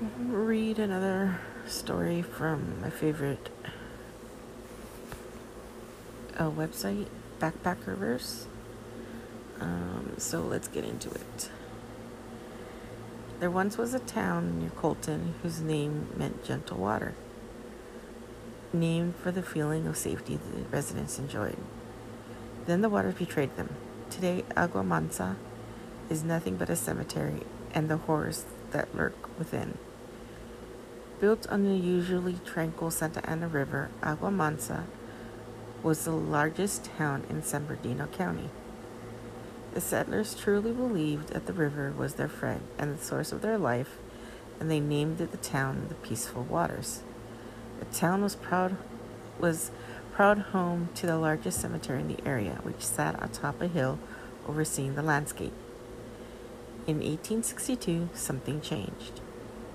Read another story from my favorite uh, website, Backpackerverse. Um, so let's get into it. There once was a town near Colton whose name meant gentle water, named for the feeling of safety the residents enjoyed. Then the waters betrayed them. Today, Agua Mansa is nothing but a cemetery and the horrors that lurk within. Built on the usually tranquil Santa Ana River, Agua Mansa was the largest town in San Bernardino County. The settlers truly believed that the river was their friend and the source of their life, and they named it the town the Peaceful Waters. The town was proud was proud home to the largest cemetery in the area, which sat atop a hill overseeing the landscape. In 1862, something changed.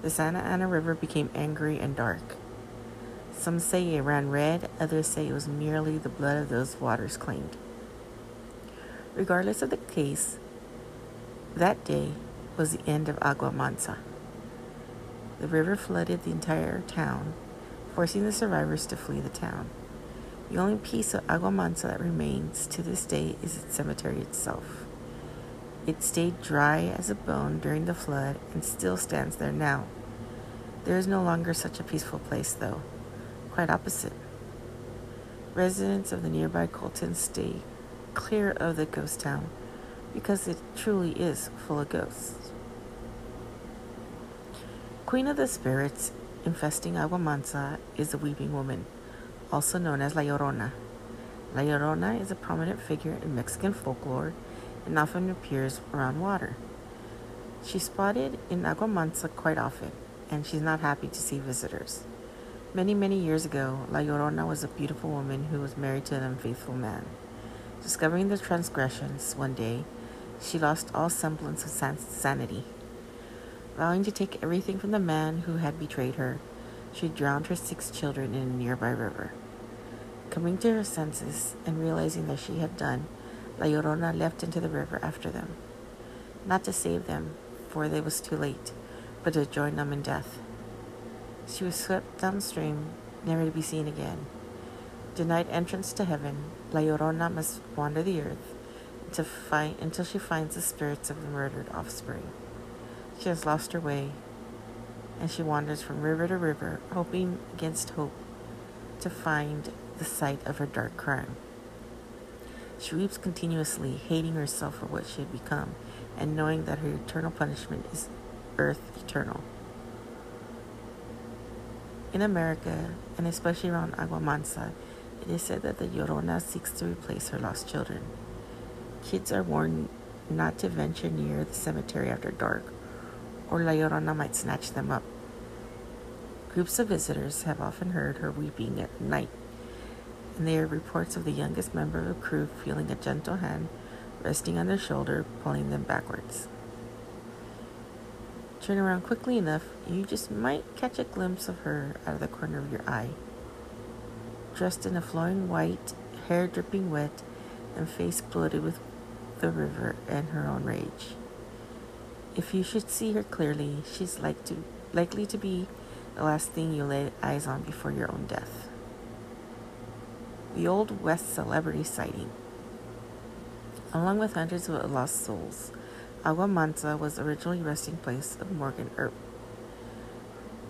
The Santa Ana River became angry and dark. Some say it ran red, others say it was merely the blood of those waters claimed. Regardless of the case, that day was the end of Agua Mansa. The river flooded the entire town, forcing the survivors to flee the town. The only piece of Agua Mansa that remains to this day is its cemetery itself. It stayed dry as a bone during the flood and still stands there now. There is no longer such a peaceful place, though. Quite opposite. Residents of the nearby Colton stay clear of the ghost town because it truly is full of ghosts. Queen of the spirits infesting Agua Mansa is the Weeping Woman, also known as La Llorona. La Llorona is a prominent figure in Mexican folklore and often appears around water. She's spotted in Agua Mansa quite often, and she's not happy to see visitors. Many, many years ago, La Llorona was a beautiful woman who was married to an unfaithful man. Discovering the transgressions one day, she lost all semblance of san- sanity. Vowing to take everything from the man who had betrayed her, she drowned her six children in a nearby river. Coming to her senses and realizing that she had done, La Llorona leapt into the river after them. not to save them, for it was too late, but to join them in death. She was swept downstream, never to be seen again. Denied entrance to heaven, La Llorona must wander the earth to find, until she finds the spirits of the murdered offspring. She has lost her way, and she wanders from river to river, hoping against hope to find the site of her dark crime. She weeps continuously, hating herself for what she had become, and knowing that her eternal punishment is earth eternal. In America, and especially around Agua Mansa, it is said that the Llorona seeks to replace her lost children. Kids are warned not to venture near the cemetery after dark, or La Llorona might snatch them up. Groups of visitors have often heard her weeping at night, and there are reports of the youngest member of the crew feeling a gentle hand resting on their shoulder, pulling them backwards. Turn around quickly enough, you just might catch a glimpse of her out of the corner of your eye. Dressed in a flowing white, hair dripping wet, and face bloated with the river and her own rage. If you should see her clearly, she's like to, likely to be the last thing you lay eyes on before your own death. The Old West Celebrity Sighting. Along with hundreds of lost souls, Agua Mansa was originally resting place of Morgan Earp,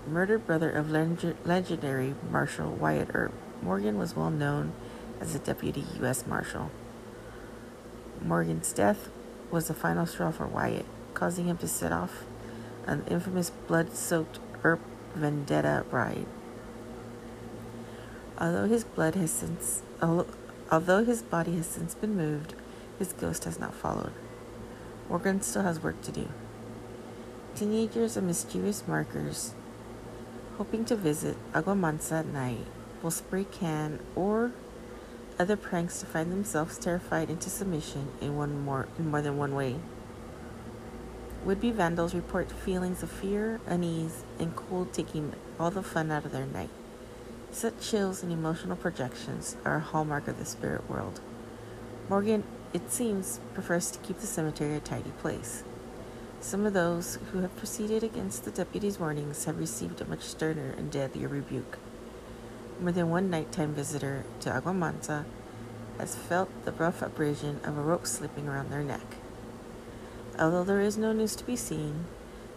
murdered brother of leg- legendary Marshal Wyatt Earp. Morgan was well known as a deputy U.S. Marshal. Morgan's death was the final straw for Wyatt, causing him to set off an infamous blood soaked Earp vendetta ride. Although his blood has since, although his body has since been moved, his ghost has not followed. Morgan still has work to do. Teenagers and mischievous markers hoping to visit Agua Mansa at night will spray can or other pranks to find themselves terrified into submission in one more in more than one way. Would-be vandals report feelings of fear, unease, and cold taking all the fun out of their night. Such chills and emotional projections are a hallmark of the spirit world. Morgan, it seems, prefers to keep the cemetery a tidy place. Some of those who have proceeded against the deputy's warnings have received a much sterner and deadlier rebuke. More than one nighttime visitor to Agua Mansa has felt the rough abrasion of a rope slipping around their neck. Although there is no news to be seen,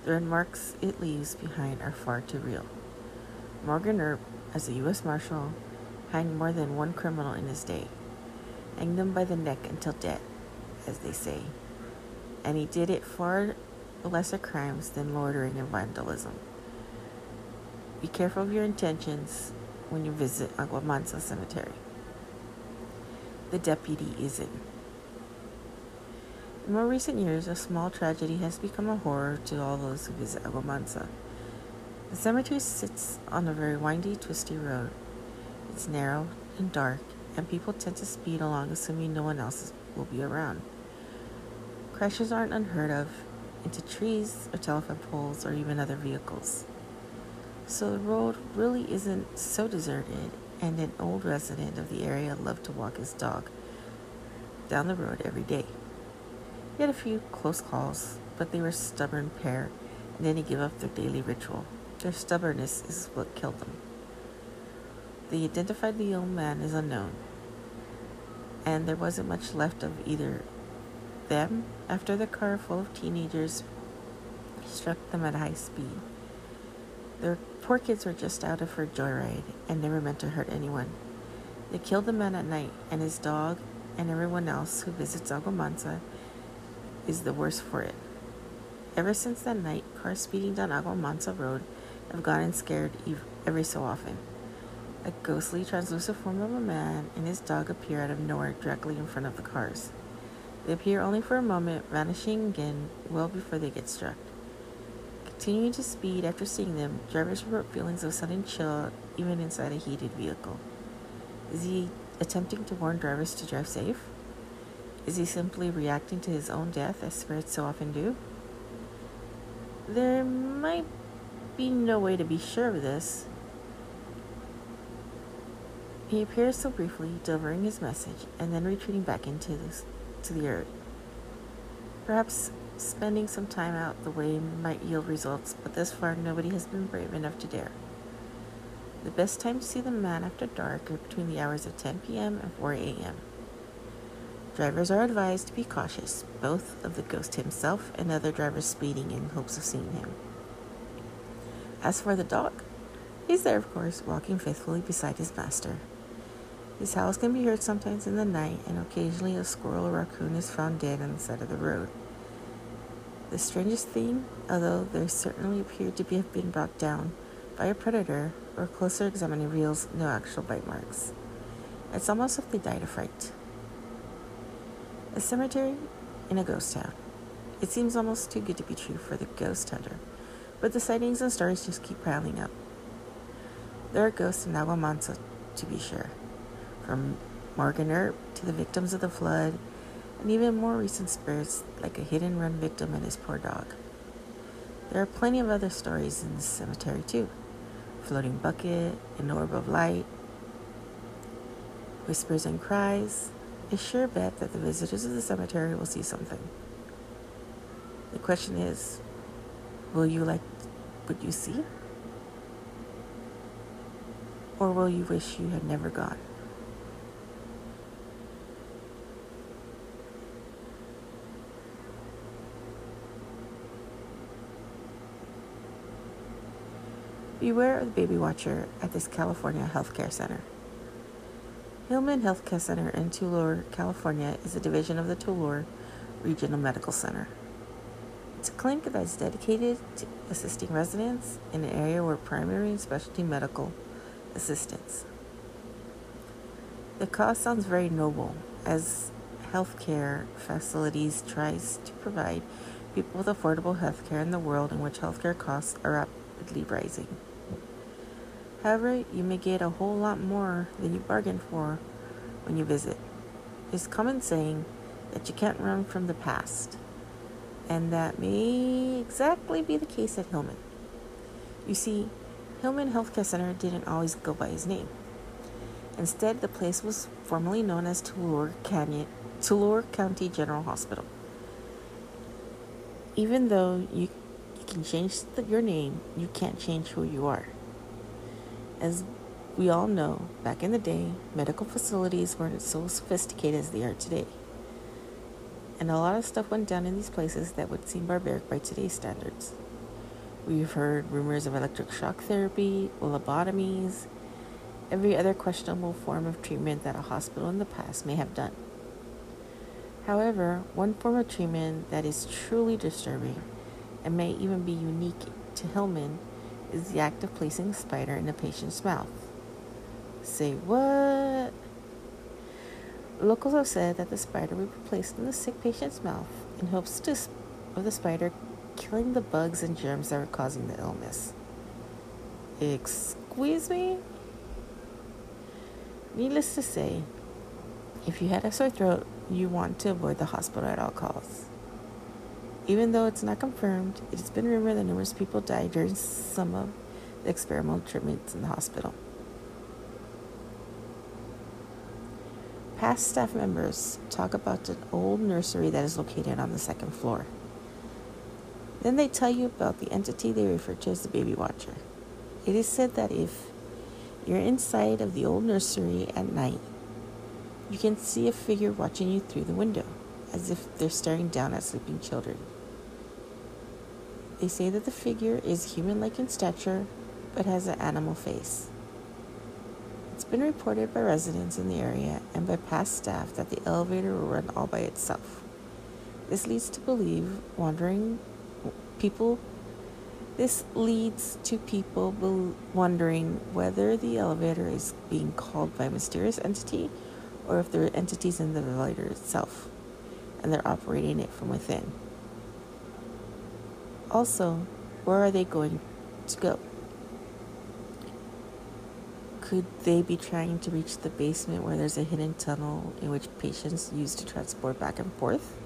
the red marks it leaves behind are far too real. Morgan Earp, as a U.S. Marshal, hanged more than one criminal in his day, hanged them by the neck until dead, as they say, and he did it far lesser crimes than loitering and vandalism. Be careful of your intentions when you visit Agua Mansa Cemetery. The deputy is in. In more recent years, a small tragedy has become a horror to all those who visit Agua Mansa. The cemetery sits on a very windy, twisty road. It's narrow and dark, and people tend to speed along assuming no one else will be around. Crashes aren't unheard of into trees or telephone poles or even other vehicles. So the road really isn't so deserted, and an old resident of the area loved to walk his dog down the road every day. He had a few close calls, but they were a stubborn pair, and then he gave up their daily ritual. Their stubbornness is what killed them. They identified the old man as unknown, and there wasn't much left of either them after the car full of teenagers struck them at high speed. Their poor kids were just out of for a joyride and never meant to hurt anyone. They killed the man at night, and his dog and everyone else who visits Agua Mansa is the worse for it. Ever since that night, cars speeding down Agua Mansa Road have gotten scared every so often. A ghostly, translucent form of a man and his dog appear out of nowhere directly in front of the cars. They appear only for a moment, vanishing again well before they get struck. Continuing to speed after seeing them, drivers report feelings of sudden chill even inside a heated vehicle. Is he attempting to warn drivers to drive safe? Is he simply reacting to his own death as spirits so often do? There might be no way to be sure of this. He appears so briefly, delivering his message and then retreating back into this, to the earth. Perhaps spending some time out the way might yield results, but thus far nobody has been brave enough to dare. The best time to see the man after dark are between the hours of 10 p.m. and 4 a.m. Drivers are advised to be cautious, both of the ghost himself and other drivers speeding in hopes of seeing him. As for the dog, he's there, of course, walking faithfully beside his master. His howls can be heard sometimes in the night, and occasionally a squirrel or raccoon is found dead on the side of the road. The strangest thing, although they certainly appear to be, have been brought down by a predator, or closer examining reveals no actual bite marks. It's almost as if they died of fright. A cemetery in a ghost town. It seems almost too good to be true for the ghost hunter. But the sightings and stories just keep piling up. There are ghosts in Agua Mansa, to be sure, from Morgan Earp to the victims of the flood, and even more recent spirits like a hit and run victim and his poor dog. There are plenty of other stories in this cemetery, too floating bucket, an orb of light, whispers and cries. A sure bet that the visitors of the cemetery will see something. The question is Will you like what you see? Or will you wish you had never gone? Beware of the baby watcher at this California healthcare center. Hillman Healthcare Center in Tulare, California is a division of the Tulare Regional Medical Center. It's a clinic that is dedicated to assisting residents in an area where primary and specialty medical assistance. The cause sounds very noble as healthcare facilities tries to provide people with affordable healthcare in the world in which healthcare costs are rapidly rising. However, you may get a whole lot more than you bargained for when you visit. It's common saying that you can't run from the past and that may exactly be the case at Hillman. You see, Hillman Healthcare Center didn't always go by his name. Instead, the place was formerly known as Tulare, Canyon, Tulare County General Hospital. Even though you, you can change the, your name, you can't change who you are. As we all know, back in the day, medical facilities weren't so sophisticated as they are today and a lot of stuff went down in these places that would seem barbaric by today's standards. We've heard rumors of electric shock therapy, lobotomies, every other questionable form of treatment that a hospital in the past may have done. However, one form of treatment that is truly disturbing and may even be unique to Hillman is the act of placing a spider in a patient's mouth. Say what? Locals have said that the spider will be placed in the sick patient's mouth in hopes of the spider killing the bugs and germs that were causing the illness. Excuse me? Needless to say, if you had a sore throat, you want to avoid the hospital at all costs. Even though it's not confirmed, it has been rumored that numerous people died during some of the experimental treatments in the hospital. Past staff members talk about an old nursery that is located on the second floor. Then they tell you about the entity they refer to as the baby watcher. It is said that if you're inside of the old nursery at night, you can see a figure watching you through the window, as if they're staring down at sleeping children. They say that the figure is human like in stature, but has an animal face. Been reported by residents in the area and by past staff that the elevator will run all by itself. This leads to believe wandering people this leads to people wondering whether the elevator is being called by a mysterious entity or if there are entities in the elevator itself and they're operating it from within. Also, where are they going to go? Could they be trying to reach the basement where there's a hidden tunnel in which patients use to transport back and forth?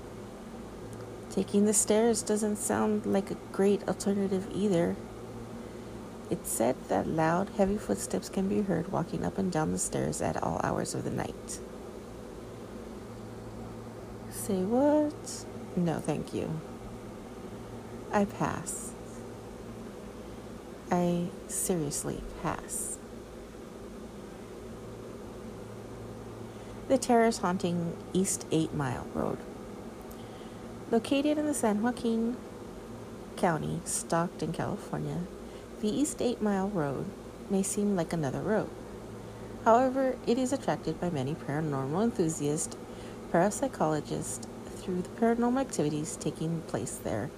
Taking the stairs doesn't sound like a great alternative either. It's said that loud, heavy footsteps can be heard walking up and down the stairs at all hours of the night. Say what? No, thank you. I pass. I seriously pass. The terrors haunting East 8 Mile Road. Located in the San Joaquin County, Stockton, California, the East 8 Mile Road may seem like another road. However, it is attracted by many paranormal enthusiasts, parapsychologists, through the paranormal activities taking place there,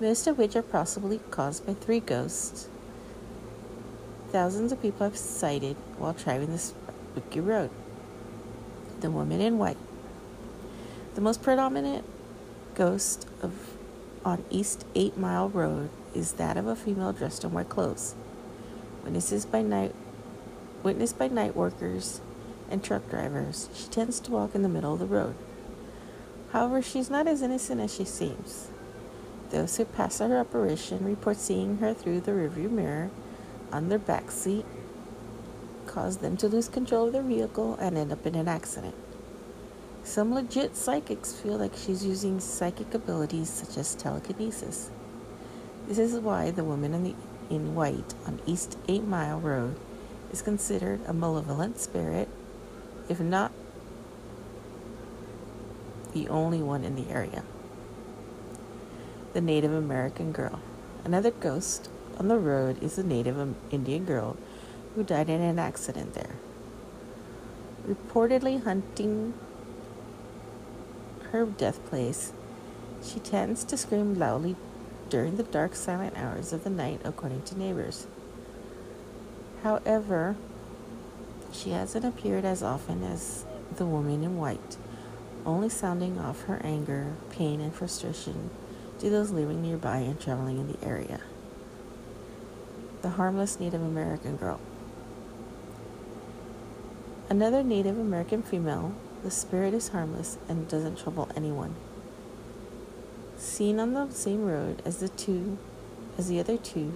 most of which are possibly caused by three ghosts. Thousands of people have sighted while driving this spooky road. The woman in white. The most predominant ghost of on East 8 Mile Road is that of a female dressed in white clothes. Witnesses by night witnessed by night workers and truck drivers, she tends to walk in the middle of the road. However, she's not as innocent as she seems. Those who pass her apparition report seeing her through the rearview mirror on their back seat, cause them to lose control of their vehicle and end up in an accident. Some legit psychics feel like she's using psychic abilities such as telekinesis. This is why the woman in, the, in white on East 8 Mile Road is considered a malevolent spirit, if not the only one in the area. The Native American girl. Another ghost on the road is a Native Indian girl who died in an accident there. Reportedly hunting her death place, she tends to scream loudly during the dark, silent hours of the night, according to neighbors. However, she hasn't appeared as often as the woman in white, only sounding off her anger, pain, and frustration to those living nearby and traveling in the area. The harmless Native American girl. Another Native American female, the spirit is harmless and doesn't trouble anyone. Seen on the same road as the two as the other two,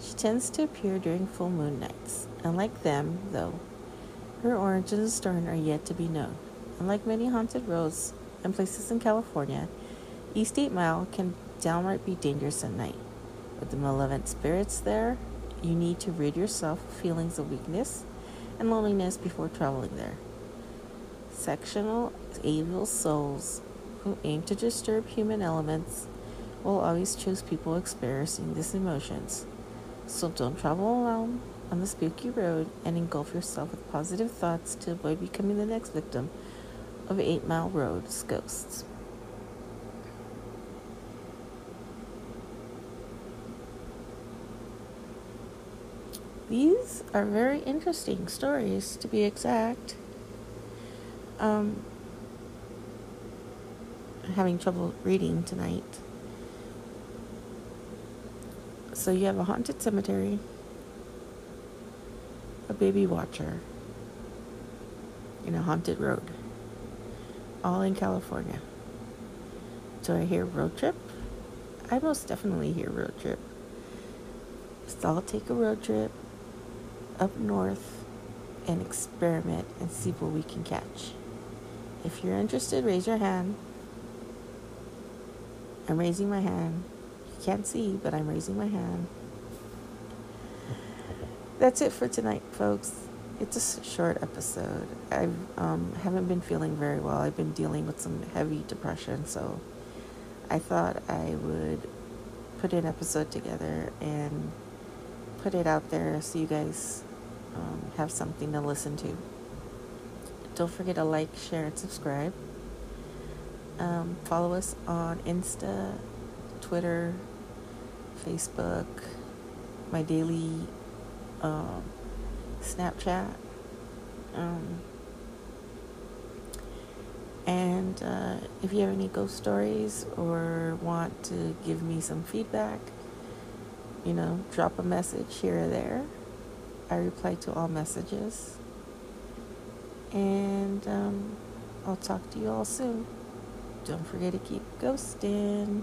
she tends to appear during full moon nights. Unlike them, though, her origin and story are yet to be known. Unlike many haunted roads and places in California, East 8 Mile can downright be dangerous at night. With the malevolent spirits there, you need to rid yourself of feelings of weakness and loneliness before traveling there. Sectional evil souls who aim to disturb human elements will always choose people experiencing these emotions. So don't travel alone on the spooky road and engulf yourself with positive thoughts to avoid becoming the next victim of Eight Mile Road's ghosts. These are very interesting stories, to be exact. Um, having trouble reading tonight. So you have a haunted cemetery, a baby watcher, in a haunted road, all in California. Do I hear road trip? I most definitely hear road trip. Let's all take a road trip up north and experiment and see what we can catch. If you're interested, raise your hand. I'm raising my hand You can't see, but I'm raising my hand. That's it for tonight, folks. It's a short episode. I um, haven't been feeling very well. I've been dealing with some heavy depression, so I thought I would put an episode together and put it out there so you guys um, have something to listen to. Don't forget to like, share, and subscribe. Um, follow us on Insta, Twitter, Facebook, my daily um, Snapchat. Um, and uh, if you have any ghost stories or want to give me some feedback, you know, drop a message here or there. I reply to all messages. And um, I'll talk to you all soon. Don't forget to keep ghosting.